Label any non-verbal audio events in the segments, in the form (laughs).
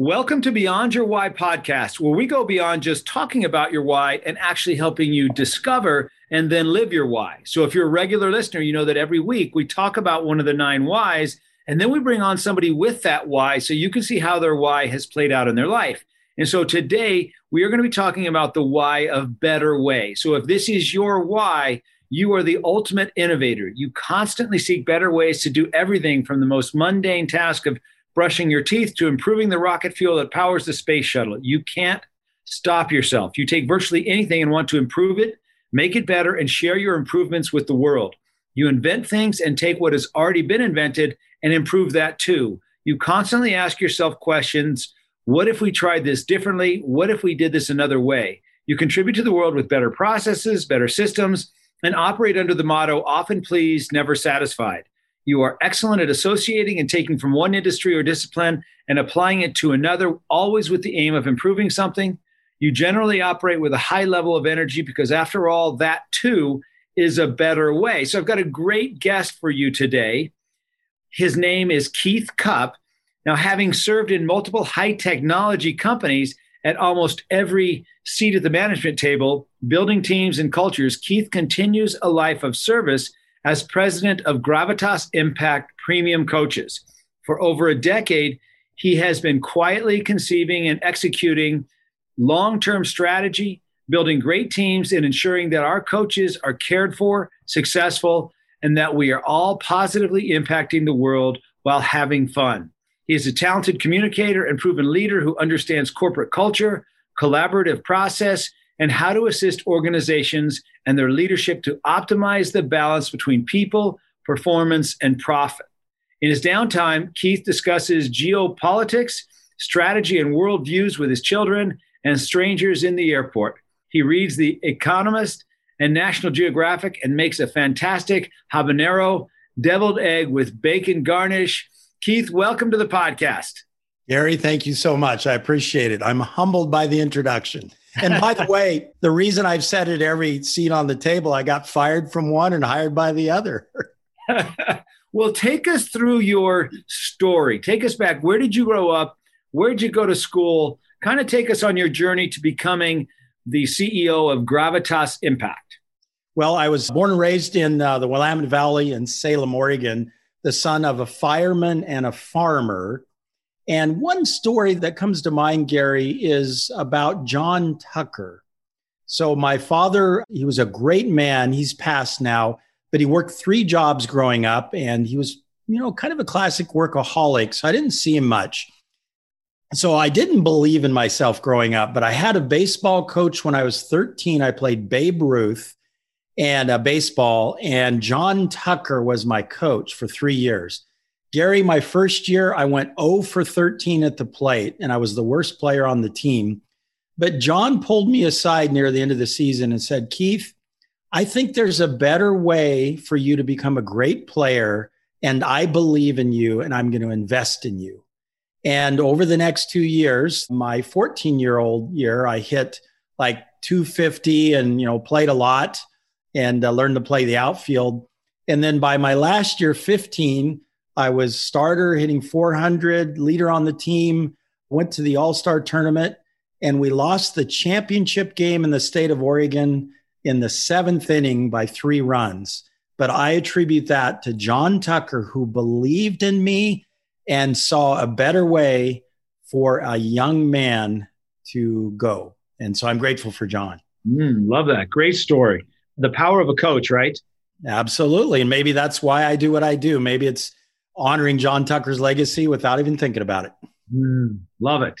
Welcome to Beyond Your Why podcast, where we go beyond just talking about your why and actually helping you discover and then live your why. So, if you're a regular listener, you know that every week we talk about one of the nine whys, and then we bring on somebody with that why so you can see how their why has played out in their life. And so, today we are going to be talking about the why of better way. So, if this is your why, you are the ultimate innovator. You constantly seek better ways to do everything from the most mundane task of brushing your teeth to improving the rocket fuel that powers the space shuttle. You can't stop yourself. You take virtually anything and want to improve it, make it better, and share your improvements with the world. You invent things and take what has already been invented and improve that too. You constantly ask yourself questions What if we tried this differently? What if we did this another way? You contribute to the world with better processes, better systems, and operate under the motto often pleased, never satisfied. You are excellent at associating and taking from one industry or discipline and applying it to another, always with the aim of improving something. You generally operate with a high level of energy because, after all, that too is a better way. So, I've got a great guest for you today. His name is Keith Cupp. Now, having served in multiple high technology companies at almost every seat at the management table, building teams and cultures, Keith continues a life of service as president of Gravitas Impact Premium Coaches. For over a decade, he has been quietly conceiving and executing long term strategy, building great teams, and ensuring that our coaches are cared for, successful, and that we are all positively impacting the world while having fun. He is a talented communicator and proven leader who understands corporate culture, collaborative process, and how to assist organizations and their leadership to optimize the balance between people, performance, and profit. In his downtime, Keith discusses geopolitics, strategy, and worldviews with his children and strangers in the airport. He reads The Economist and National Geographic and makes a fantastic habanero deviled egg with bacon garnish. Keith, welcome to the podcast. Gary, thank you so much. I appreciate it. I'm humbled by the introduction. And by the (laughs) way, the reason I've said it every seat on the table, I got fired from one and hired by the other. (laughs) well, take us through your story. Take us back. Where did you grow up? Where did you go to school? Kind of take us on your journey to becoming the CEO of Gravitas Impact. Well, I was born and raised in uh, the Willamette Valley in Salem, Oregon, the son of a fireman and a farmer. And one story that comes to mind, Gary, is about John Tucker. So, my father, he was a great man. He's passed now, but he worked three jobs growing up and he was, you know, kind of a classic workaholic. So, I didn't see him much. So, I didn't believe in myself growing up, but I had a baseball coach when I was 13. I played Babe Ruth and uh, baseball, and John Tucker was my coach for three years. Gary, my first year, I went 0 for 13 at the plate, and I was the worst player on the team. But John pulled me aside near the end of the season and said, Keith, I think there's a better way for you to become a great player. And I believe in you, and I'm going to invest in you. And over the next two years, my 14 year old year, I hit like 250 and, you know, played a lot and uh, learned to play the outfield. And then by my last year, 15, I was starter hitting 400, leader on the team, went to the All Star tournament, and we lost the championship game in the state of Oregon in the seventh inning by three runs. But I attribute that to John Tucker, who believed in me and saw a better way for a young man to go. And so I'm grateful for John. Mm, love that. Great story. The power of a coach, right? Absolutely. And maybe that's why I do what I do. Maybe it's honoring John Tucker's legacy without even thinking about it. Mm, love it.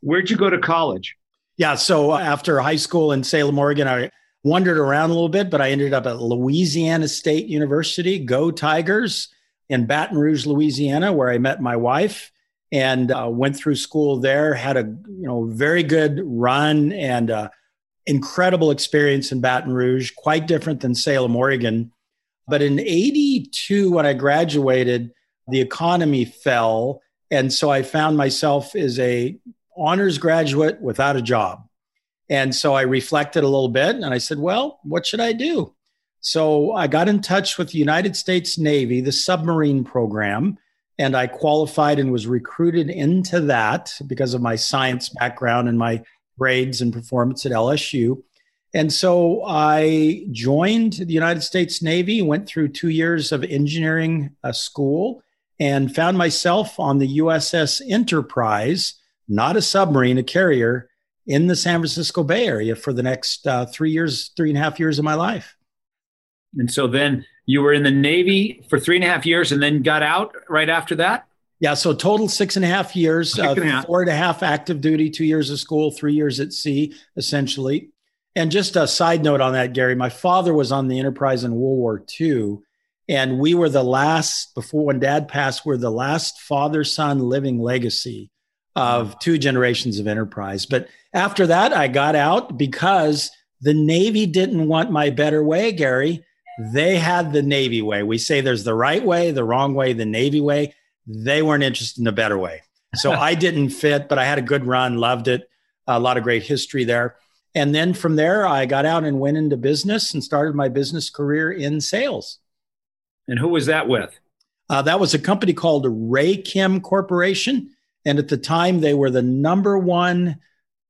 Where'd you go to college? Yeah. So after high school in Salem, Oregon, I wandered around a little bit, but I ended up at Louisiana State University, Go Tigers, in Baton Rouge, Louisiana, where I met my wife and uh, went through school there. Had a you know very good run and uh, incredible experience in Baton Rouge, quite different than Salem, Oregon. But in '82, when I graduated, the economy fell and so i found myself as a honors graduate without a job and so i reflected a little bit and i said well what should i do so i got in touch with the united states navy the submarine program and I qualified and was recruited into that because of my science background and my grades and performance at LSU. And so I joined the United States Navy, went through two years of engineering uh, school, and found myself on the USS Enterprise, not a submarine, a carrier, in the San Francisco Bay Area for the next uh, three years, three and a half years of my life. And so then you were in the Navy for three and a half years and then got out right after that? Yeah, so total six and a half years, Six and a uh, half. four and a half active duty, two years of school, three years at sea, essentially. And just a side note on that, Gary, my father was on the Enterprise in World War II. And we were the last, before when dad passed, we're the last father son living legacy of mm. two generations of Enterprise. But after that, I got out because the Navy didn't want my better way, Gary. They had the Navy way. We say there's the right way, the wrong way, the Navy way. They weren't interested in the better way. So (laughs) I didn't fit, but I had a good run, loved it, a lot of great history there. And then from there, I got out and went into business and started my business career in sales. And who was that with? Uh, that was a company called Raychem Corporation. And at the time, they were the number one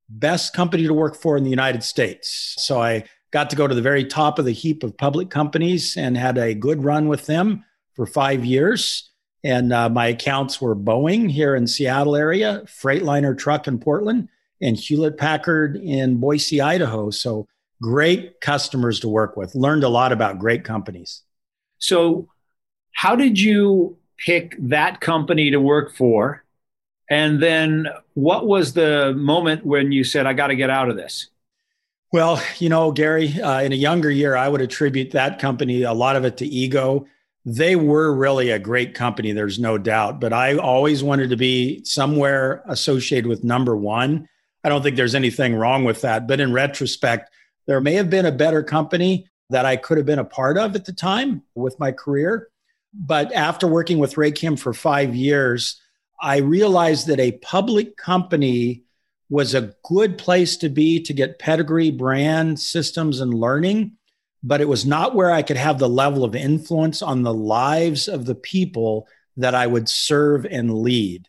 best company to work for in the United States. So I got to go to the very top of the heap of public companies and had a good run with them for five years. And uh, my accounts were Boeing here in Seattle area, Freightliner Truck in Portland, and Hewlett Packard in Boise, Idaho. So great customers to work with. Learned a lot about great companies. So, how did you pick that company to work for? And then, what was the moment when you said, I got to get out of this? Well, you know, Gary, uh, in a younger year, I would attribute that company, a lot of it to ego. They were really a great company, there's no doubt. But I always wanted to be somewhere associated with number one. I don't think there's anything wrong with that. But in retrospect, there may have been a better company that I could have been a part of at the time with my career. But after working with Raychem for five years, I realized that a public company was a good place to be to get pedigree, brand, systems, and learning. But it was not where I could have the level of influence on the lives of the people that I would serve and lead.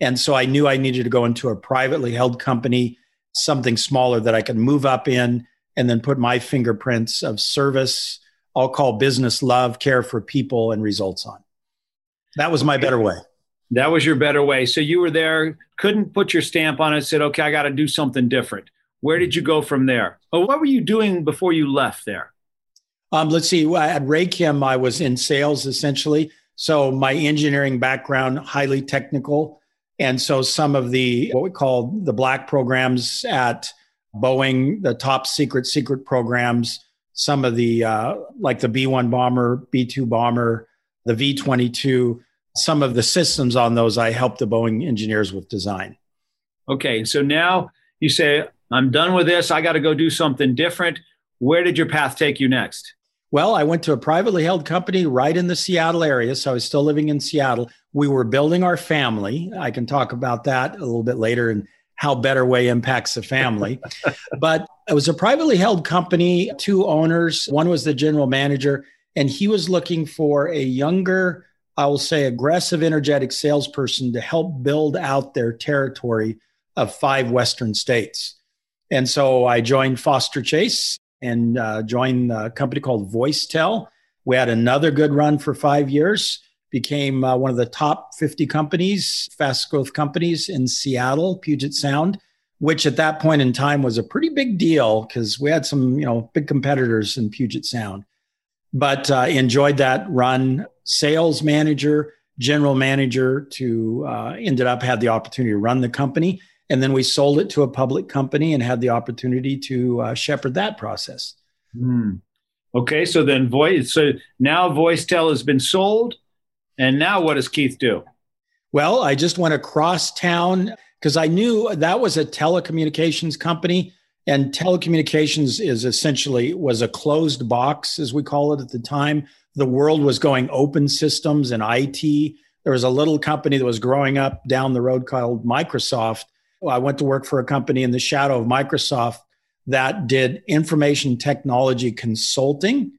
And so I knew I needed to go into a privately held company, something smaller that I could move up in and then put my fingerprints of service, I'll call business love, care for people, and results on. That was my better way. That was your better way. So you were there, couldn't put your stamp on it, said, okay, I got to do something different. Where did you go from there? Or what were you doing before you left there? Um, let's see. At Raychem, I was in sales essentially. So my engineering background, highly technical. And so some of the what we call the black programs at Boeing, the top secret secret programs, some of the uh, like the B 1 bomber, B 2 bomber, the V 22, some of the systems on those I helped the Boeing engineers with design. Okay. So now you say, I'm done with this. I got to go do something different. Where did your path take you next? Well, I went to a privately held company right in the Seattle area. So I was still living in Seattle. We were building our family. I can talk about that a little bit later and how Better Way impacts the family. but it was a privately held company, two owners. One was the general manager, and he was looking for a younger, I will say, aggressive, energetic salesperson to help build out their territory of five Western states. And so I joined Foster Chase and uh, joined a company called VoiceTel. We had another good run for five years, became uh, one of the top 50 companies, fast growth companies in Seattle, Puget Sound, which at that point in time was a pretty big deal because we had some, you know, big competitors in Puget Sound. But uh, enjoyed that run, sales manager, general manager to uh, ended up had the opportunity to run the company and then we sold it to a public company and had the opportunity to uh, shepherd that process. Hmm. Okay, so then voice. So now VoiceTel has been sold, and now what does Keith do? Well, I just went across town because I knew that was a telecommunications company, and telecommunications is essentially was a closed box, as we call it at the time. The world was going open systems and IT. There was a little company that was growing up down the road called Microsoft I went to work for a company in the shadow of Microsoft that did information technology consulting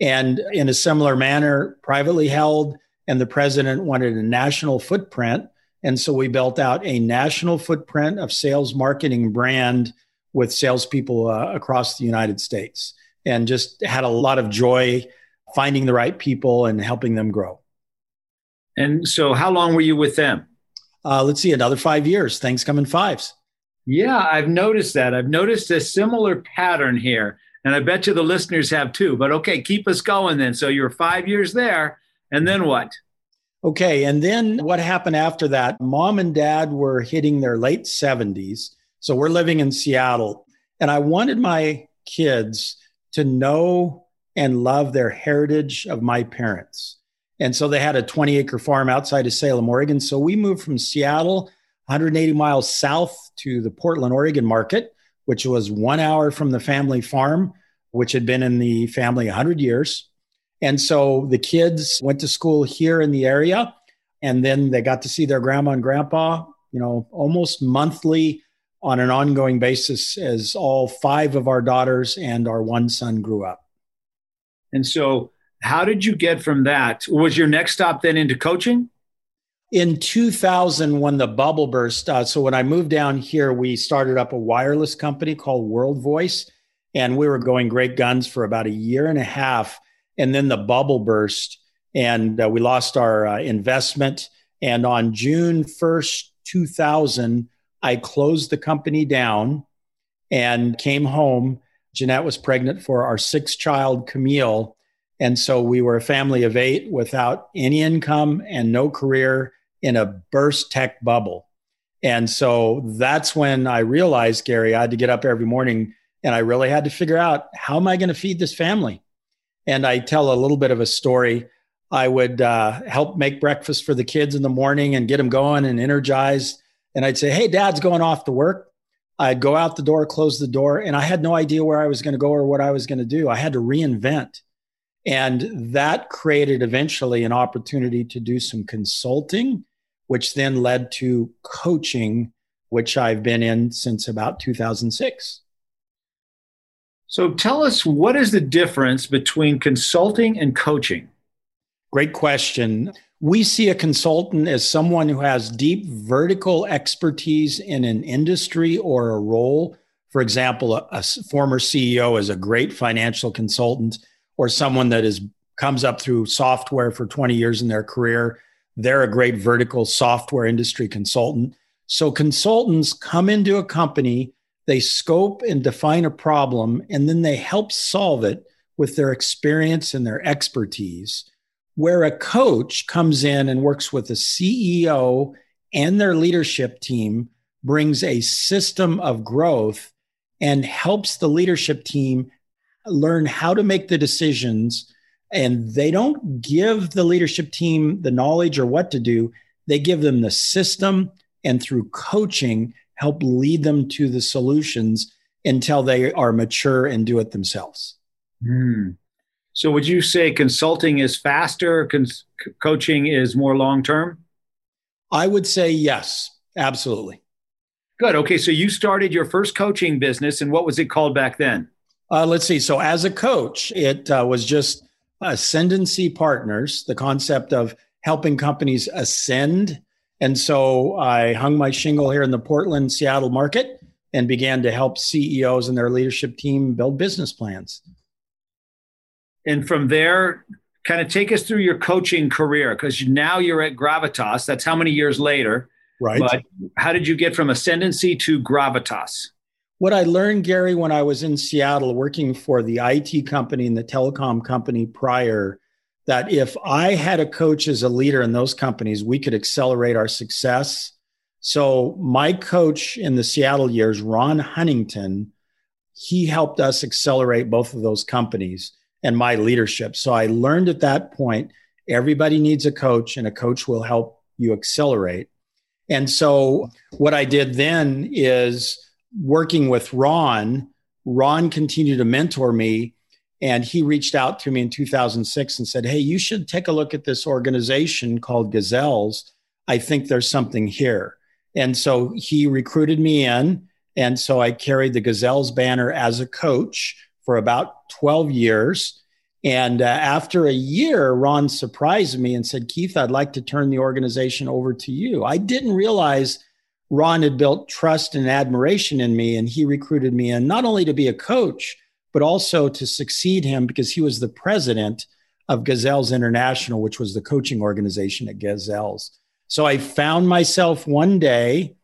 and in a similar manner, privately held and the president wanted a national footprint. And so we built out a national footprint of sales, marketing, brand with salespeople uh, across the United States and just had a lot of joy finding the right people and helping them grow. And so, how long were you with them? Uh, let's see, another five years. Things come in fives. Yeah, I've noticed that. I've noticed a similar pattern here. And I bet you the listeners have too. But okay, keep us going then. So you're five years there. And then what? Okay. And then what happened after that? Mom and dad were hitting their late 70s. So we're living in Seattle. And I wanted my kids to know and love their heritage of my parents. And so they had a 20 acre farm outside of Salem, Oregon. So we moved from Seattle 180 miles south to the Portland, Oregon market, which was one hour from the family farm, which had been in the family 100 years. And so the kids went to school here in the area, and then they got to see their grandma and grandpa, you know, almost monthly on an ongoing basis as all five of our daughters and our one son grew up. And so, how did you get from that? Was your next stop then into coaching? in 2000 when the bubble burst uh, so when i moved down here we started up a wireless company called world voice and we were going great guns for about a year and a half and then the bubble burst and uh, we lost our uh, investment and on june 1st 2000 i closed the company down and came home jeanette was pregnant for our sixth child camille and so we were a family of eight without any income and no career in a burst tech bubble. And so that's when I realized, Gary, I had to get up every morning and I really had to figure out how am I going to feed this family? And I tell a little bit of a story. I would uh, help make breakfast for the kids in the morning and get them going and energized. And I'd say, Hey, dad's going off to work. I'd go out the door, close the door, and I had no idea where I was going to go or what I was going to do. I had to reinvent. And that created eventually an opportunity to do some consulting which then led to coaching, which I've been in since about 2006. So tell us what is the difference between consulting and coaching? Great question. We see a consultant as someone who has deep vertical expertise in an industry or a role. For example, a, a former CEO is a great financial consultant, or someone that is comes up through software for 20 years in their career they're a great vertical software industry consultant. So consultants come into a company, they scope and define a problem, and then they help solve it with their experience and their expertise. Where a coach comes in and works with a CEO and their leadership team, brings a system of growth and helps the leadership team learn how to make the decisions and they don't give the leadership team the knowledge or what to do. They give them the system and through coaching, help lead them to the solutions until they are mature and do it themselves. Mm. So, would you say consulting is faster, cons- coaching is more long term? I would say yes, absolutely. Good. Okay. So, you started your first coaching business, and what was it called back then? Uh, let's see. So, as a coach, it uh, was just Ascendancy Partners, the concept of helping companies ascend. And so I hung my shingle here in the Portland, Seattle market and began to help CEOs and their leadership team build business plans. And from there, kind of take us through your coaching career because now you're at Gravitas. That's how many years later. Right. But how did you get from Ascendancy to Gravitas? What I learned, Gary, when I was in Seattle working for the IT company and the telecom company prior, that if I had a coach as a leader in those companies, we could accelerate our success. So, my coach in the Seattle years, Ron Huntington, he helped us accelerate both of those companies and my leadership. So, I learned at that point everybody needs a coach, and a coach will help you accelerate. And so, what I did then is working with Ron, Ron continued to mentor me. And he reached out to me in 2006 and said, Hey, you should take a look at this organization called Gazelles. I think there's something here. And so he recruited me in. And so I carried the Gazelles banner as a coach for about 12 years. And uh, after a year, Ron surprised me and said, Keith, I'd like to turn the organization over to you. I didn't realize Ron had built trust and admiration in me, and he recruited me in not only to be a coach, but also to succeed him because he was the president of Gazelles International, which was the coaching organization at Gazelles. So I found myself one day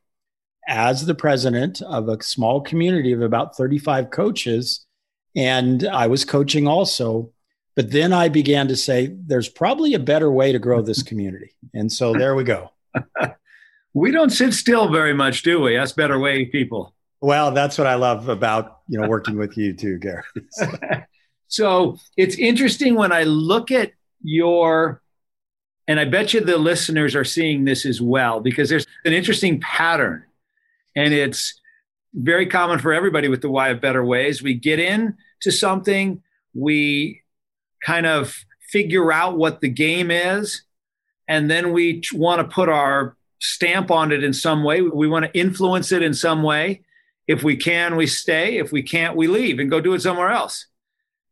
as the president of a small community of about 35 coaches, and I was coaching also. But then I began to say, there's probably a better way to grow this community. And so there we go. (laughs) we don't sit still very much, do we? Us better way people. Well, that's what I love about you know working with you too, Gary. (laughs) so it's interesting when I look at your and I bet you the listeners are seeing this as well because there's an interesting pattern. And it's very common for everybody with the why of better ways. We get in to something, we kind of figure out what the game is, and then we want to put our stamp on it in some way. We want to influence it in some way. If we can, we stay. If we can't, we leave and go do it somewhere else.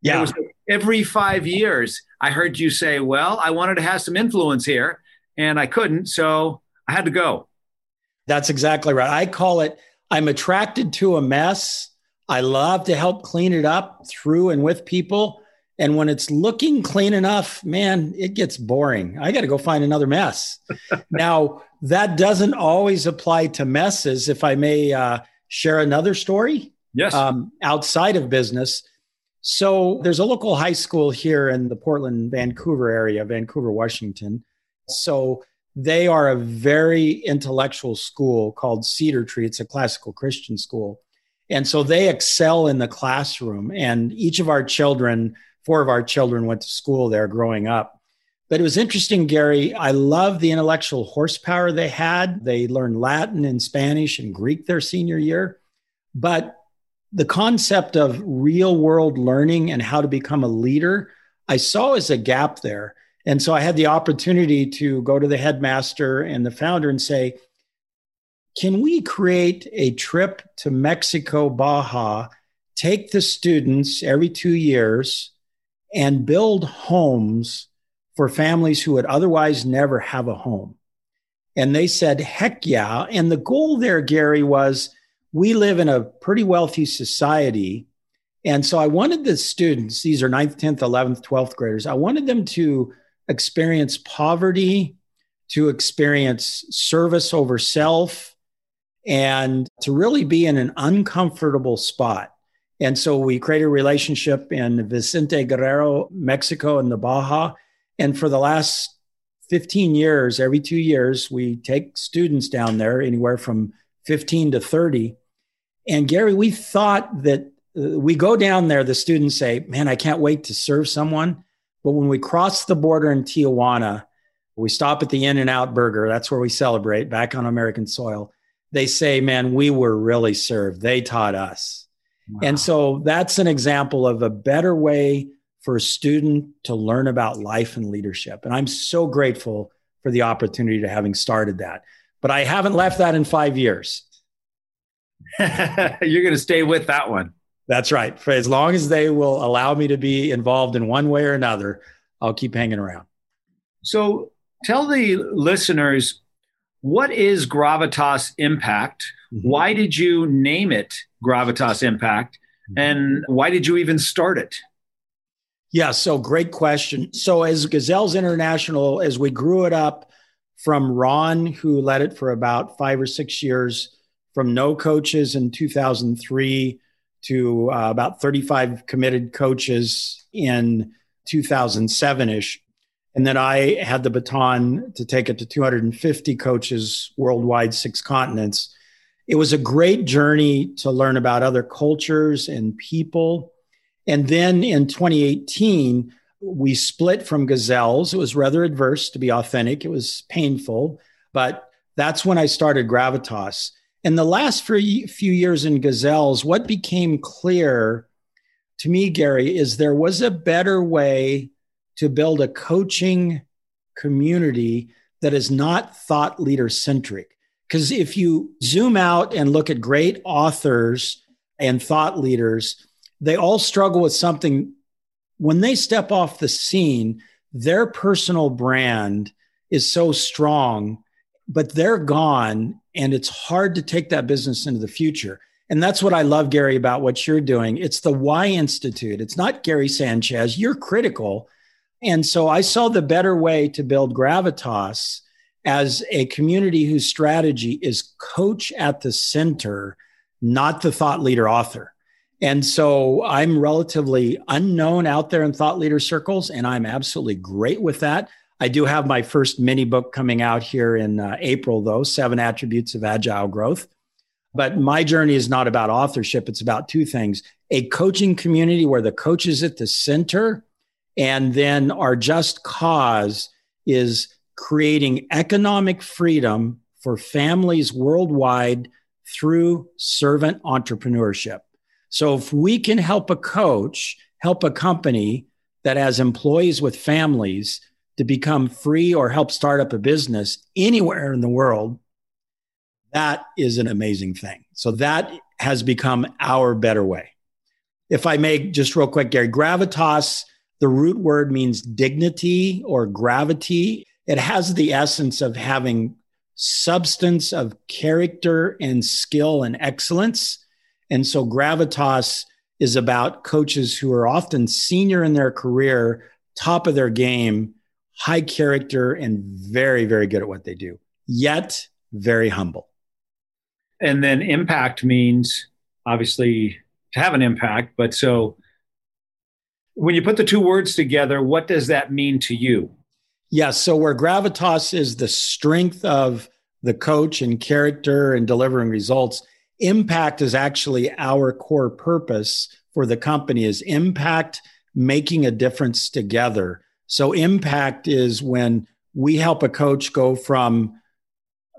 Yeah. every five years, I heard you say, Well, I wanted to have some influence here and I couldn't. So I had to go. That's exactly right. I call it, I'm attracted to a mess. I love to help clean it up through and with people. And when it's looking clean enough, man, it gets boring. I got to go find another mess. (laughs) now, that doesn't always apply to messes. If I may uh, share another story, yes, um, outside of business. So there's a local high school here in the Portland, Vancouver area, Vancouver, Washington. So they are a very intellectual school called Cedar Tree. It's a classical Christian school. And so they excel in the classroom. And each of our children, four of our children went to school there growing up. But it was interesting, Gary. I love the intellectual horsepower they had. They learned Latin and Spanish and Greek their senior year. But the concept of real world learning and how to become a leader, I saw as a gap there. And so I had the opportunity to go to the headmaster and the founder and say, can we create a trip to Mexico, Baja, take the students every two years and build homes for families who would otherwise never have a home? And they said, heck yeah. And the goal there, Gary, was we live in a pretty wealthy society. And so I wanted the students, these are 9th, 10th, 11th, 12th graders, I wanted them to experience poverty, to experience service over self, and to really be in an uncomfortable spot. And so we created a relationship in Vicente Guerrero, Mexico, and the Baja. And for the last 15 years, every two years, we take students down there, anywhere from 15 to 30. And Gary, we thought that uh, we go down there, the students say, Man, I can't wait to serve someone. But when we cross the border in Tijuana, we stop at the In N Out Burger. That's where we celebrate back on American soil. They say, Man, we were really served. They taught us. Wow. And so that's an example of a better way for a student to learn about life and leadership. And I'm so grateful for the opportunity to having started that. But I haven't left that in five years. (laughs) You're going to stay with that one. That's right. For as long as they will allow me to be involved in one way or another, I'll keep hanging around. So tell the listeners what is Gravitas Impact? Mm-hmm. Why did you name it Gravitas Impact? Mm-hmm. And why did you even start it? Yeah, so great question. So, as Gazelles International, as we grew it up from Ron, who led it for about five or six years, from no coaches in 2003 to uh, about 35 committed coaches in 2007 ish. And then I had the baton to take it to 250 coaches worldwide, six continents. It was a great journey to learn about other cultures and people. And then in 2018, we split from Gazelles. It was rather adverse, to be authentic. It was painful, but that's when I started Gravitas. In the last few years in Gazelles, what became clear to me, Gary, is there was a better way to build a coaching community that is not thought leader centric. Because if you zoom out and look at great authors and thought leaders, they all struggle with something when they step off the scene, their personal brand is so strong, but they're gone and it's hard to take that business into the future. And that's what I love, Gary, about what you're doing. It's the Why Institute. It's not Gary Sanchez. You're critical. And so I saw the better way to build Gravitas as a community whose strategy is coach at the center, not the thought leader author. And so I'm relatively unknown out there in thought leader circles, and I'm absolutely great with that. I do have my first mini book coming out here in uh, April, though Seven Attributes of Agile Growth. But my journey is not about authorship, it's about two things a coaching community where the coach is at the center, and then our just cause is creating economic freedom for families worldwide through servant entrepreneurship. So if we can help a coach, help a company that has employees with families to become free or help start up a business anywhere in the world, that is an amazing thing. So that has become our better way. If I may, just real quick, Gary, gravitas, the root word means dignity or gravity. It has the essence of having substance of character and skill and excellence. And so gravitas is about coaches who are often senior in their career, top of their game, high character, and very, very good at what they do, yet very humble. And then impact means obviously to have an impact. But so when you put the two words together, what does that mean to you? Yes. Yeah, so where gravitas is the strength of the coach and character and delivering results, impact is actually our core purpose for the company is impact making a difference together. So impact is when we help a coach go from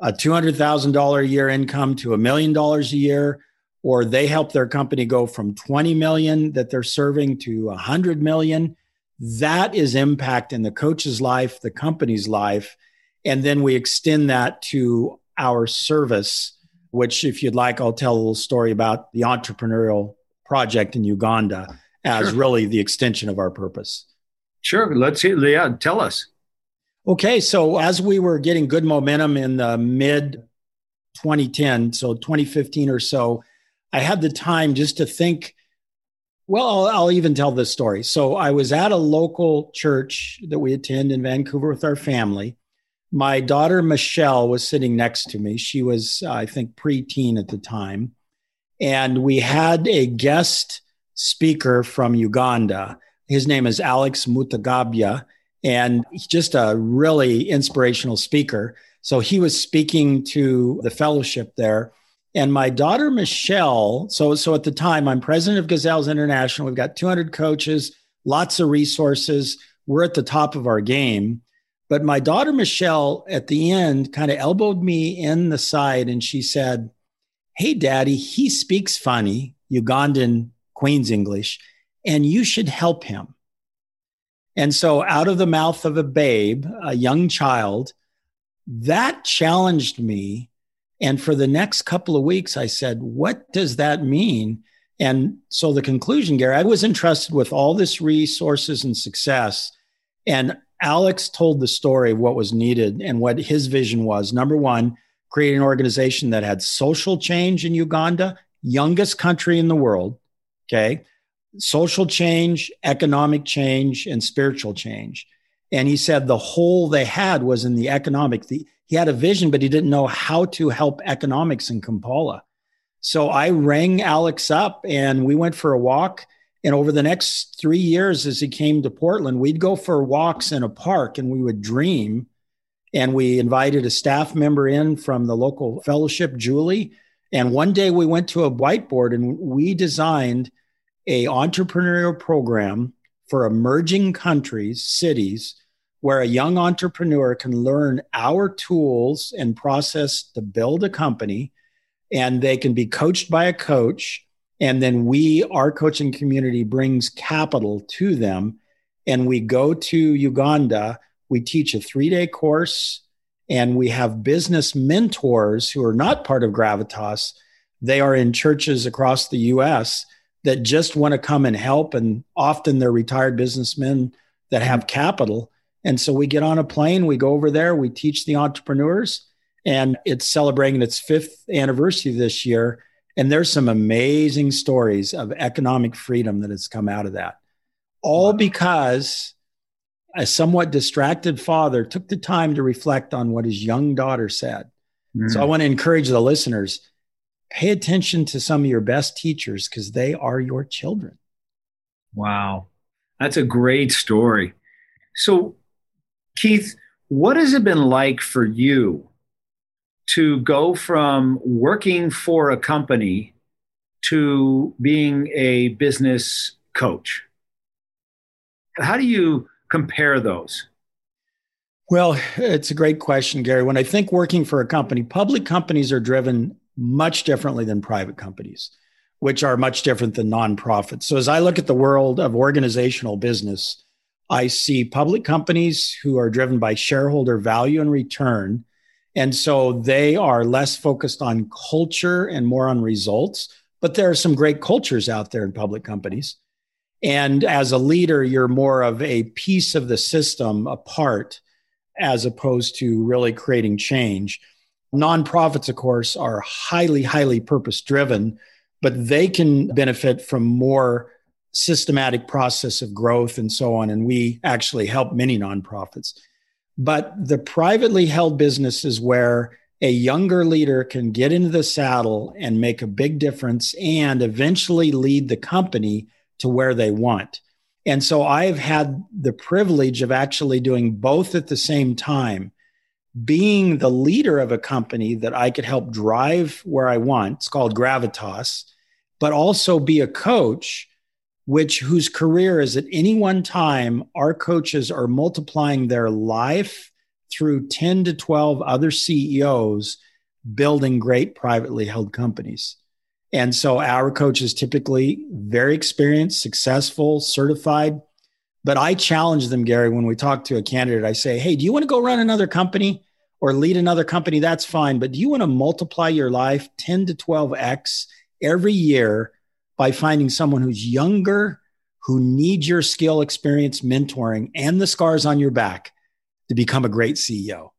a $200,000 a year income to a million dollars a year or they help their company go from 20 million that they're serving to 100 million that is impact in the coach's life, the company's life. And then we extend that to our service, which, if you'd like, I'll tell a little story about the entrepreneurial project in Uganda as sure. really the extension of our purpose. Sure. Let's hear, yeah, tell us. Okay. So, as we were getting good momentum in the mid 2010, so 2015 or so, I had the time just to think well, I'll, I'll, even tell this story. So I was at a local church that we attend in Vancouver with our family. My daughter Michelle was sitting next to me. She was, I think, preteen at the time, and we had a guest speaker from Uganda. His name is Alex Mutagabya, and he's just a really inspirational speaker. So he was speaking to the fellowship there and my daughter Michelle, so so at the time I'm president of Gazelles International. We've got 200 coaches, lots of resources. We're at the top of our game. But my daughter Michelle at the end kind of elbowed me in the side and she said, "Hey daddy, he speaks funny, Ugandan Queen's English, and you should help him." And so out of the mouth of a babe, a young child, that challenged me and for the next couple of weeks, I said, What does that mean? And so the conclusion, Gary, I was entrusted with all this resources and success. And Alex told the story of what was needed and what his vision was. Number one, create an organization that had social change in Uganda, youngest country in the world. Okay. Social change, economic change, and spiritual change. And he said the hole they had was in the economic. The, he had a vision, but he didn't know how to help economics in Kampala. So I rang Alex up and we went for a walk. And over the next three years, as he came to Portland, we'd go for walks in a park and we would dream. And we invited a staff member in from the local fellowship, Julie. And one day we went to a whiteboard and we designed a entrepreneurial program for emerging countries, cities where a young entrepreneur can learn our tools and process to build a company and they can be coached by a coach and then we our coaching community brings capital to them and we go to Uganda we teach a 3-day course and we have business mentors who are not part of gravitas they are in churches across the US that just want to come and help. And often they're retired businessmen that have mm-hmm. capital. And so we get on a plane, we go over there, we teach the entrepreneurs, and it's celebrating its fifth anniversary this year. And there's some amazing stories of economic freedom that has come out of that. All because a somewhat distracted father took the time to reflect on what his young daughter said. Mm. So I want to encourage the listeners pay attention to some of your best teachers because they are your children. Wow. That's a great story. So, Keith, what has it been like for you to go from working for a company to being a business coach? How do you compare those? Well, it's a great question, Gary. When I think working for a company, public companies are driven much differently than private companies, which are much different than nonprofits. So as I look at the world of organizational business, I see public companies who are driven by shareholder value and return. And so they are less focused on culture and more on results. But there are some great cultures out there in public companies. And as a leader, you're more of a piece of the system apart as opposed to really creating change. Nonprofits, of course, are highly, highly purpose driven, but they can benefit from more systematic process of growth and so on. And we actually help many nonprofits. But the privately held business is where a younger leader can get into the saddle and make a big difference and eventually lead the company to where they want. And so I've had the privilege of actually doing both at the same time being the leader of a company that I could help drive where I want. It's called Gravitas, but also be a coach, which whose career is at any one time, our coaches are multiplying their life through 10 to 12 other CEOs building great privately held companies. And so our coaches typically very experienced, successful, certified but I challenge them, Gary, when we talk to a candidate, I say, hey, do you want to go run another company or lead another company? That's fine. But do you want to multiply your life 10 to 12x every year by finding someone who's younger, who needs your skill, experience, mentoring, and the scars on your back to become a great CEO?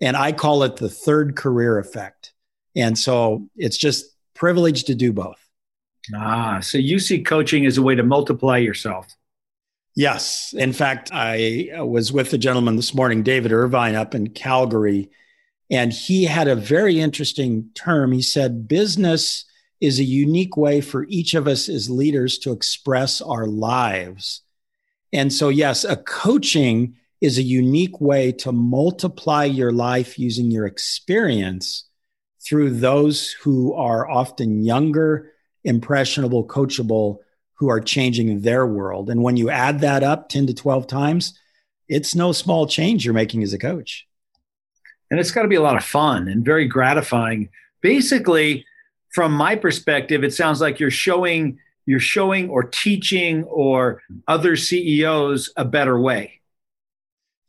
And I call it the third career effect. And so it's just privileged to do both. Ah, so you see coaching as a way to multiply yourself. Yes. In fact, I was with a gentleman this morning, David Irvine, up in Calgary, and he had a very interesting term. He said, Business is a unique way for each of us as leaders to express our lives. And so, yes, a coaching is a unique way to multiply your life using your experience through those who are often younger, impressionable, coachable who are changing their world. And when you add that up 10 to 12 times, it's no small change you're making as a coach. And it's got to be a lot of fun and very gratifying. Basically, from my perspective, it sounds like you're showing you're showing or teaching or other CEOs a better way.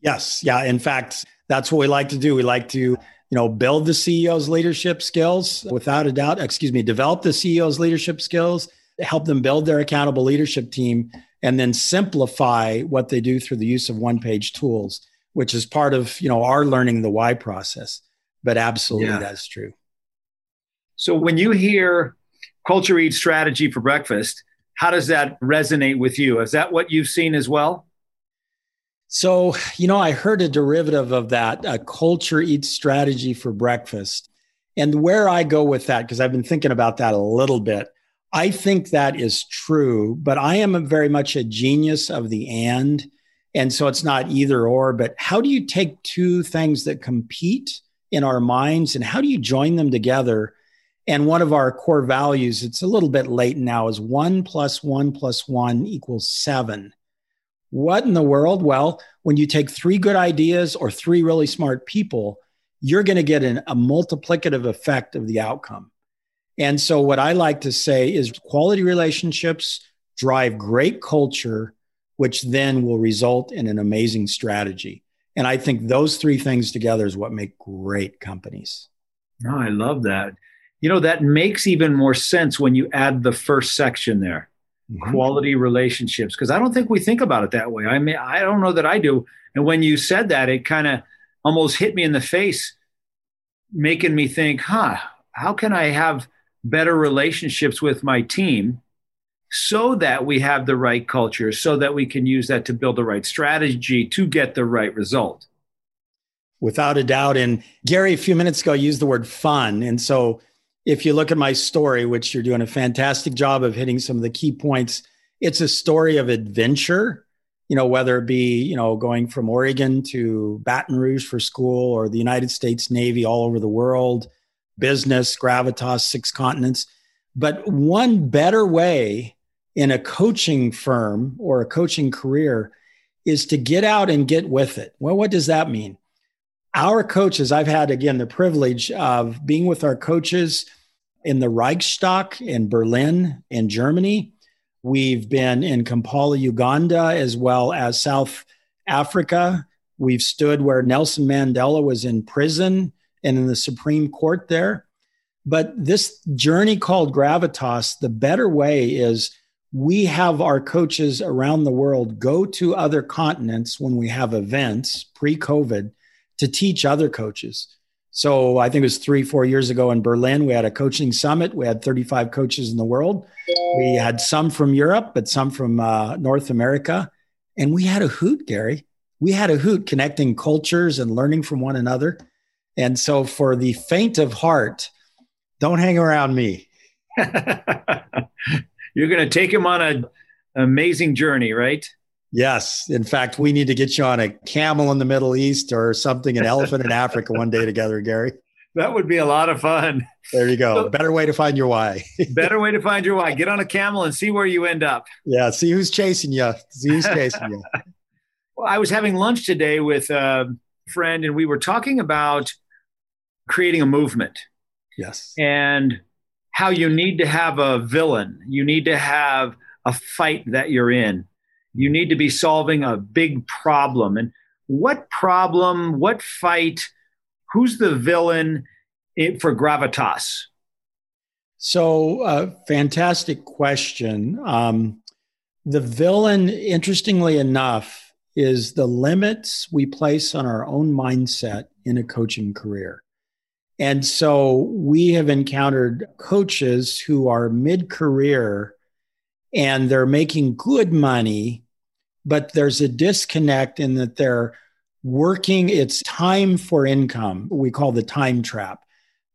Yes, yeah, in fact, that's what we like to do. We like to you know build the CEO's leadership skills without a doubt, excuse me, develop the CEO's leadership skills help them build their accountable leadership team, and then simplify what they do through the use of one page tools, which is part of you know our learning the why process. But absolutely, yeah. that's true. So when you hear culture eats strategy for breakfast, how does that resonate with you? Is that what you've seen as well? So, you know, I heard a derivative of that, a culture eats strategy for breakfast. And where I go with that, because I've been thinking about that a little bit, I think that is true, but I am very much a genius of the and. And so it's not either or, but how do you take two things that compete in our minds and how do you join them together? And one of our core values, it's a little bit late now, is one plus one plus one equals seven. What in the world? Well, when you take three good ideas or three really smart people, you're going to get an, a multiplicative effect of the outcome. And so, what I like to say is quality relationships drive great culture, which then will result in an amazing strategy. And I think those three things together is what make great companies. Oh, I love that. You know, that makes even more sense when you add the first section there. mm-hmm. quality relationships because I don't think we think about it that way. I mean, I don't know that I do. And when you said that, it kind of almost hit me in the face, making me think, huh, how can I have better relationships with my team so that we have the right culture, so that we can use that to build the right strategy to get the right result? Without a doubt. And Gary, a few minutes ago, used the word fun. And so if you look at my story, which you're doing a fantastic job of hitting some of the key points, it's a story of adventure, you know, whether it be, you know, going from Oregon to Baton Rouge for school or the United States Navy all over the world, business, gravitas, six continents. But one better way in a coaching firm or a coaching career is to get out and get with it. Well, what does that mean? Our coaches, I've had again the privilege of being with our coaches in the Reichstag in Berlin in Germany. We've been in Kampala, Uganda, as well as South Africa. We've stood where Nelson Mandela was in prison and in the Supreme Court there. But this journey called Gravitas, the better way is we have our coaches around the world go to other continents when we have events pre COVID to teach other coaches. So I think it was three, four years ago in Berlin, we had a coaching summit. We had 35 coaches in the world. We had some from Europe, but some from uh, North America. And we had a hoot, Gary. We had a hoot connecting cultures and learning from one another. And so for the faint of heart, don't hang around me. (laughs) You're going to take him on an amazing journey, right? Yes. In fact, we need to get you on a camel in the Middle East or something, an elephant in Africa one day together, Gary. (laughs) That would be a lot of fun. There you go. better way to find your why. (laughs) better way to find your why. Get on a camel and see where you end up. Yeah. See who's chasing you. See who's (laughs) chasing you. well, I was having lunch today with a friend and we were talking about creating a movement. Yes. And how you need to have a villain. You need to have a fight that you're in you need to be solving a big problem. And what problem, what fight, who's the villain for gravitas? So, uh, fantastic question. Um, the villain, interestingly enough, is the limits we place on our own mindset in a coaching career. And so we have encountered coaches who are mid career and they're making good money, but there's a disconnect in that they're working, it's time for income. We call the time trap.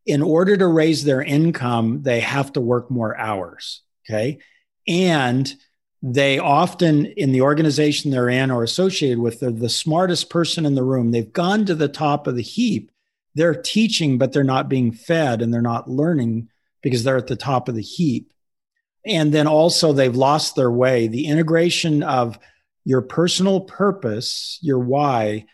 In order to raise their income, they have to work more hours. Okay. And they often, in the organization they're in or associated with, they're the smartest person in the room. They've gone to the top of the heap. They're teaching, but they're not being fed and they're not learning because they're at the top of the heap. And then also, they've lost their way. The integration of your personal purpose, your why,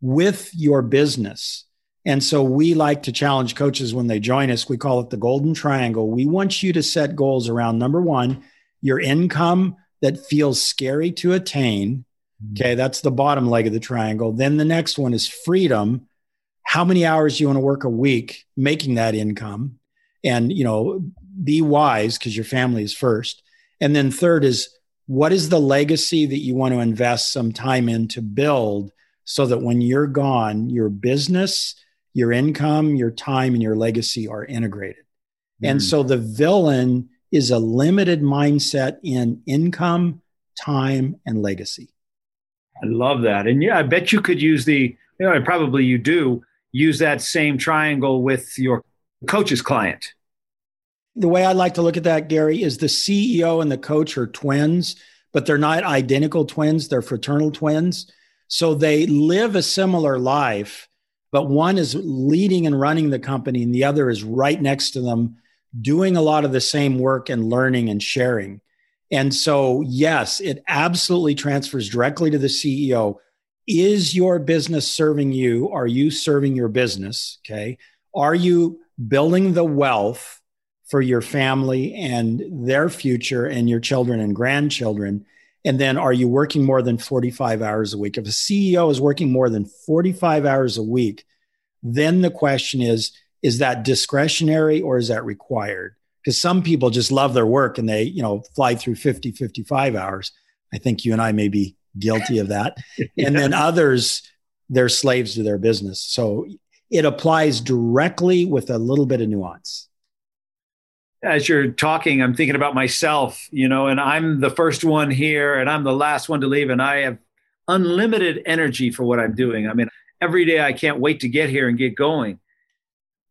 with your business. And so we like to challenge coaches when they join us. We call it the golden triangle. We want you to set goals around number one, your income that feels scary to attain. Mm-hmm. Okay, that's the bottom leg of the triangle. Then the next one is freedom. How many hours you want to work a week making that income? And, you know, be wise because your family is first. And then third is what is the legacy that you want to invest some time in to build so that when you're gone, your business, your income, your time, and your legacy are integrated? Mm. And so the villain is a limited mindset in income, time, and legacy. I love that. And yeah, I bet you could use the, you know, probably you do use that same triangle with your coach's client the way I like to look at that, Gary, is the CEO and the coach are twins, but they're not identical twins, they're fraternal twins. So they live a similar life, but one is leading and running the company, and the other is right next to them, doing a lot of the same work and learning and sharing. And so, yes, it absolutely transfers directly to the CEO. Is your business serving you? Are you serving your business? Okay. Are you building the wealth? For your family and their future and your children and grandchildren? And then are you working more than 45 hours a week? If a CEO is working more than 45 hours a week, then the question is is that discretionary or is that required? because some people just love their work and they, you know, fly through 50, 55 hours. I think you and I may be guilty of that. (laughs) yeah. And then others, they're slaves to their business. So it applies directly with a little bit of nuance. As you're talking, I'm thinking about myself, you know, and I'm the first one here and I'm the last one to leave. And I have unlimited energy for what I'm doing. I mean, every day I can't wait to get here and get going.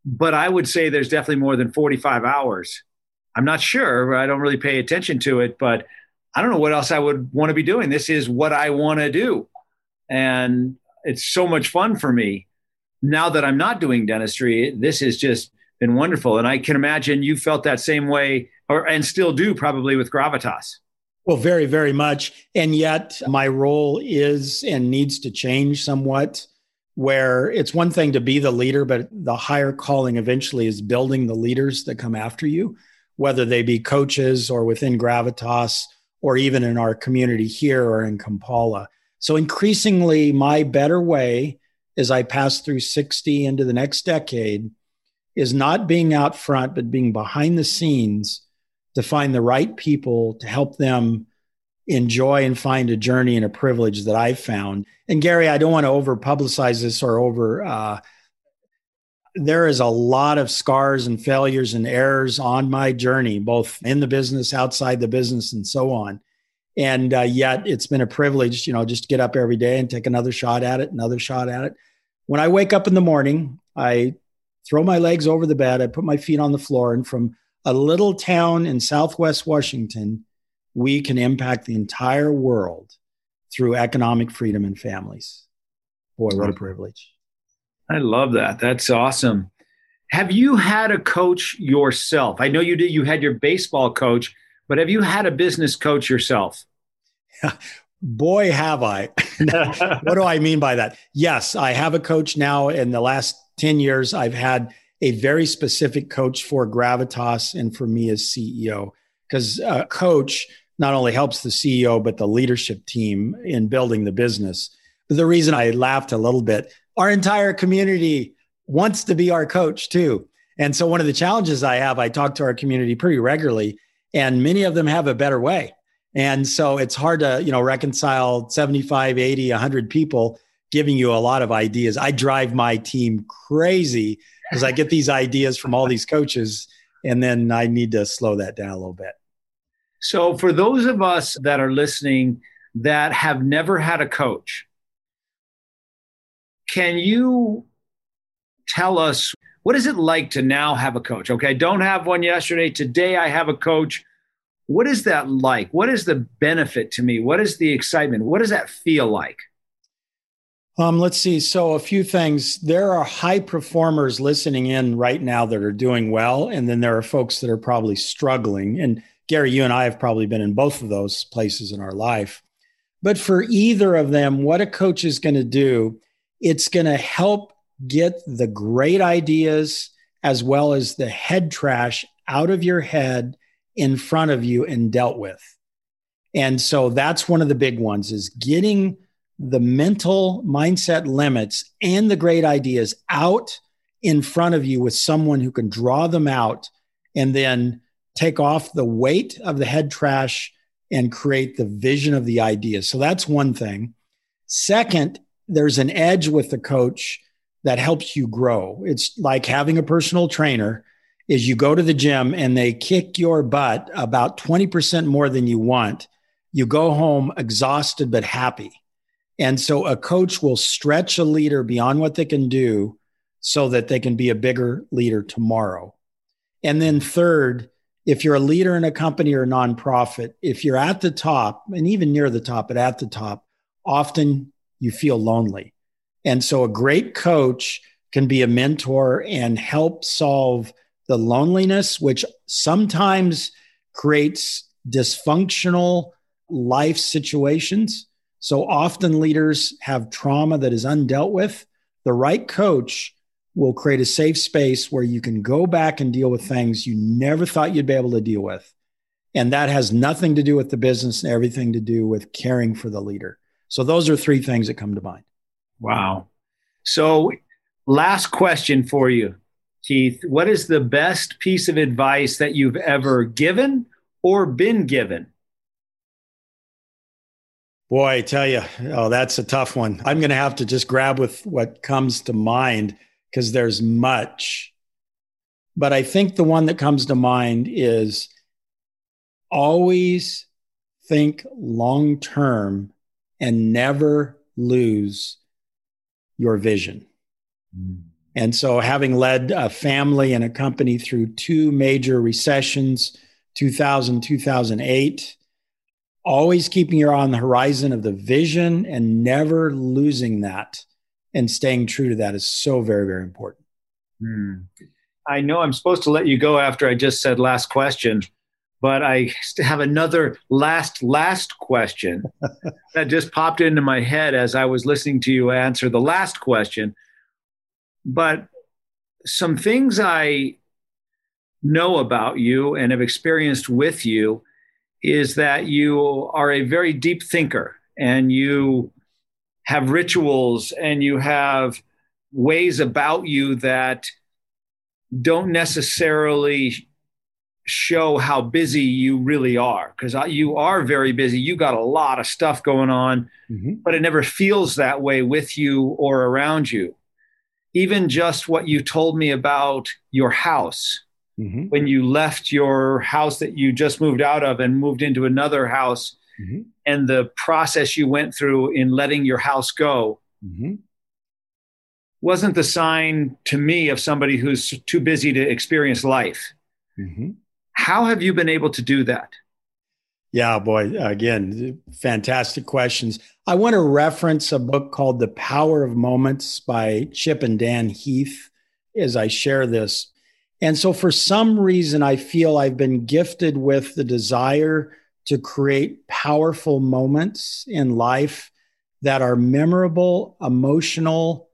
But I would say there's definitely more than 45 hours. I'm not sure. I don't really pay attention to it, but I don't know what else I would want to be doing. This is what I want to do. And it's so much fun for me. Now that I'm not doing dentistry, this is just been wonderful. And I can imagine you felt that same way or and still do probably with gravitas. Well, very, very much. And yet my role is and needs to change somewhat where it's one thing to be the leader, but the higher calling eventually is building the leaders that come after you, whether they be coaches or within Gravitas or even in our community here or in Kampala. So increasingly, my better way as I pass through 60 into the next decade is not being out front, but being behind the scenes to find the right people to help them enjoy and find a journey and a privilege that I've found. And Gary, I don't want to over publicize this or over. Uh, there is a lot of scars and failures and errors on my journey, both in the business, outside the business, and so on. And uh, yet, it's been a privilege, you know, just to get up every day and take another shot at it, another shot at it. When I wake up in the morning, I throw my legs over the bed, I put my feet on the floor, and from a little town in Southwest Washington we can impact the entire world through economic freedom and families. Boy, what a privilege. I love that. That's awesome. Have you had a coach yourself? I know you did, you had your baseball coach, but have you had a business coach yourself? (laughs) Boy, have I. (laughs) what do I mean by that? Yes, I have a coach now. In the last 10 years, I've had a very specific coach for Gravitas and for me as CEO because a uh, coach not only helps the CEO, but the leadership team in building the business. The reason I laughed a little bit, our entire community wants to be our coach too. And so one of the challenges I have, I talk to our community pretty regularly, and many of them have a better way. And so it's hard to, you know, reconcile 75, 80, 100 people giving you a lot of ideas. I drive my team crazy because I get these ideas from all these coaches and then I need to slow that down a little bit. So, for those of us that are listening that have never had a coach, can you tell us what is it like to now have a coach? Okay, I don't have one yesterday. Today I have a coach. What is that like? What is the benefit to me? What is the excitement? What does that feel like? Um, let's see. So, a few things. There are high performers listening in right now that are doing well, and then there are folks that are probably struggling. And Gary, you and I have probably been in both of those places in our life. But for either of them, what a coach is going to do, it's going to help get the great ideas as well as the head trash out of your head in front of you and dealt with. And so that's one of the big ones is getting the mental mindset limits and the great ideas out in front of you with someone who can draw them out and then take off the weight of the head trash and create the vision of the idea. So that's one thing. Second, there's an edge with the coach that helps you grow. It's like having a personal trainer is you go to the gym and they kick your butt about 20% more than you want. You go home exhausted but happy. And so a coach will stretch a leader beyond what they can do so that they can be a bigger leader tomorrow. And then third, if you're a leader in a company or a nonprofit, if you're at the top and even near the top, but at the top, often you feel lonely. And so a great coach can be a mentor and help solve the loneliness, which sometimes creates dysfunctional life situations. So often leaders have trauma that is undealt with. The right coach will create a safe space where you can go back and deal with things you never thought you'd be able to deal with. And that has nothing to do with the business and everything to do with caring for the leader. So those are three things that come to mind. Wow. So, last question for you. Keith, what is the best piece of advice that you've ever given or been given? Boy, I tell you, oh, that's a tough one. I'm going to have to just grab with what comes to mind because there's much. But I think the one that comes to mind is always think long term and never lose your vision. Mm. And so, having led a family and a company through two major recessions, 2000, 2008, always keeping your eye on the horizon of the vision and never losing that and staying true to that is so very, very important. Mm. I know I'm supposed to let you go after I just said last question, but I have another last, last question (laughs) that just popped into my head as I was listening to you answer the last question. But some things I know about you and have experienced with you is that you are a very deep thinker and you have rituals and you have ways about you that don't necessarily show how busy you really are because you are very busy. You got a lot of stuff going on, mm-hmm. but it never feels that way with you or around you. Even just what you told me about your house. Mm-hmm. When you left your house that you just moved out of and moved into another house, mm-hmm. and the process you went through in letting your house go, mm-hmm. wasn't the sign to me of somebody who's too busy to experience life. Mm-hmm. How have you been able to do that? Yeah, boy, again, fantastic questions. I want to reference a book called The Power of Moments by Chip and Dan Heath as I share this. And so, for some reason, I feel I've been gifted with the desire to create powerful moments in life that are memorable, emotional,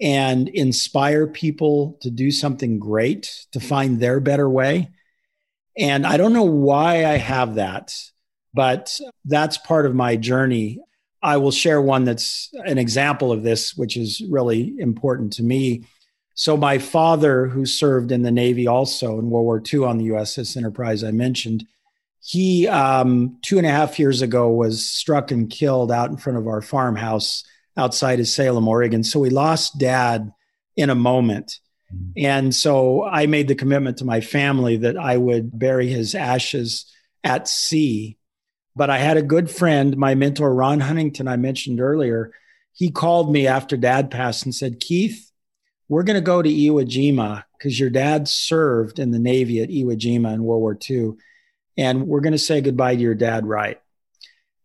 and inspire people to do something great, to mm-hmm. find their better way. And I don't know why I have that, but that's part of my journey. I will share one that's an example of this, which is really important to me. So, my father, who served in the Navy also in World War II on the USS Enterprise, I mentioned, he, um, two and a half years ago, was struck and killed out in front of our farmhouse outside of Salem, Oregon. So, we lost dad in a moment. And so I made the commitment to my family that I would bury his ashes at sea. But I had a good friend, my mentor, Ron Huntington, I mentioned earlier. He called me after dad passed and said, Keith, we're going to go to Iwo Jima because your dad served in the Navy at Iwo Jima in World War II. And we're going to say goodbye to your dad right.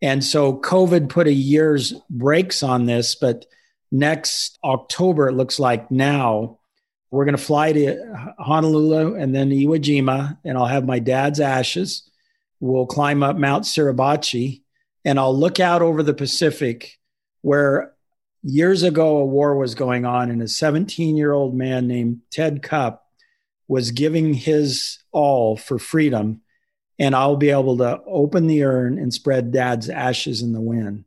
And so COVID put a year's breaks on this, but next October, it looks like now, we're going to fly to Honolulu and then Iwo Jima, and I'll have my dad's ashes. We'll climb up Mount Suribachi, and I'll look out over the Pacific where years ago a war was going on, and a 17 year old man named Ted Cupp was giving his all for freedom. And I'll be able to open the urn and spread dad's ashes in the wind.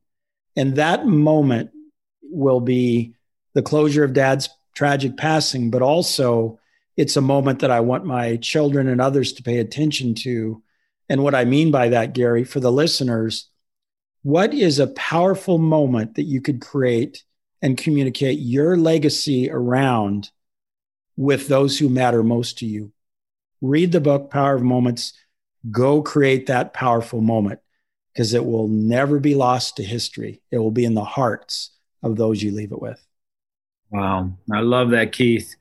And that moment will be the closure of dad's tragic passing, but also it's a moment that I want my children and others to pay attention to. And what I mean by that, Gary, for the listeners, what is a powerful moment that you could create and communicate your legacy around with those who matter most to you? Read the book, Power of Moments. Go create that powerful moment because it will never be lost to history. It will be in the hearts of those you leave it with. Wow. I love that, Keith.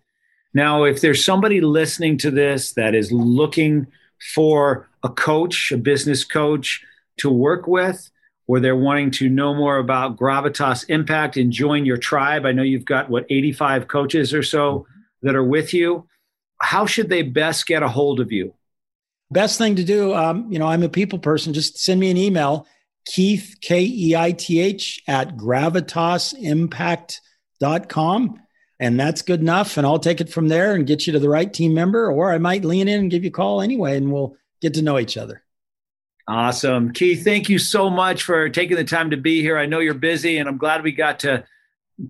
Now, if there's somebody listening to this that is looking for a coach, a business coach to work with, or they're wanting to know more about Gravitas Impact and join your tribe, I know you've got what 85 coaches or so that are with you. How should they best get a hold of you? Best thing to do, um, you know, I'm a people person. Just send me an email, Keith K E I T H at Gravitas Impact com. And that's good enough. And I'll take it from there and get you to the right team member, or I might lean in and give you a call anyway, and we'll get to know each other. Awesome. Keith, thank you so much for taking the time to be here. I know you're busy, and I'm glad we got to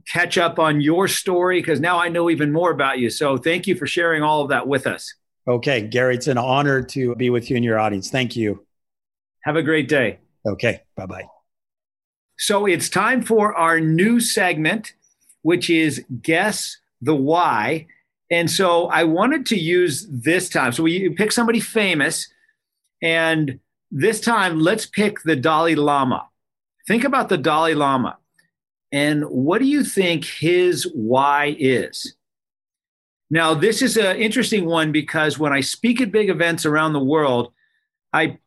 catch up on your story because now I know even more about you. So thank you for sharing all of that with us. Okay, Gary, it's an honor to be with you and your audience. Thank you. Have a great day. Okay, bye bye. So it's time for our new segment, which is Guess the Why. And so I wanted to use this time. So we pick somebody famous, and this time let's pick the Dalai Lama. Think about the Dalai Lama. And what do you think his why is? Now, this is an interesting one because when I speak at big events around the world, I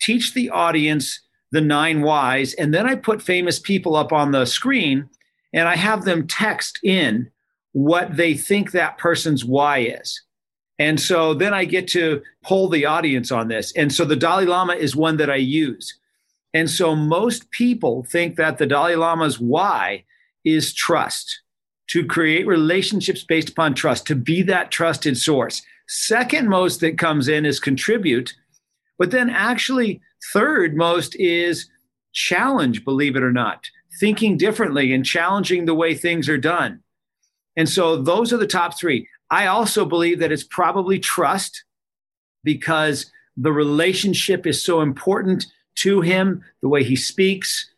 teach the audience the nine whys, and then I put famous people up on the screen and I have them text in what they think that person's why is. And so then I get to poll the audience on this. And so the Dalai Lama is one that I use. And so most people think that the Dalai Lama's why is trust, to create relationships based upon trust, to be that trusted source. Second most that comes in is contribute. But then actually, third most is challenge, believe it or not, thinking differently and challenging the way things are done. And so those are the top three. I also believe that it's probably trust because the relationship is so important to him, the way he speaks,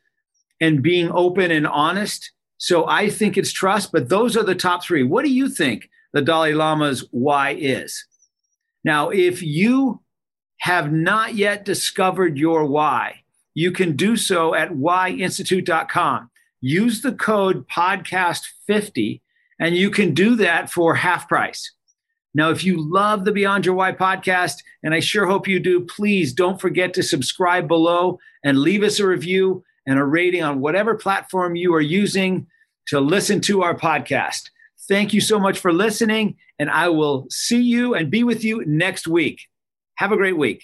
and being open and honest. So I think it's trust, but those are the top three. What do you think the Dalai Lama's why is? Now, if you have not yet discovered your why, you can do so at whyinstitute.com. Use the code podcast50 and you can do that for half price. Now, if you love the Beyond Your Why podcast, and I sure hope you do, please don't forget to subscribe below and leave us a review and a rating on whatever platform you are using to listen to our podcast. Thank you so much for listening, and I will see you and be with you next week. Have a great week.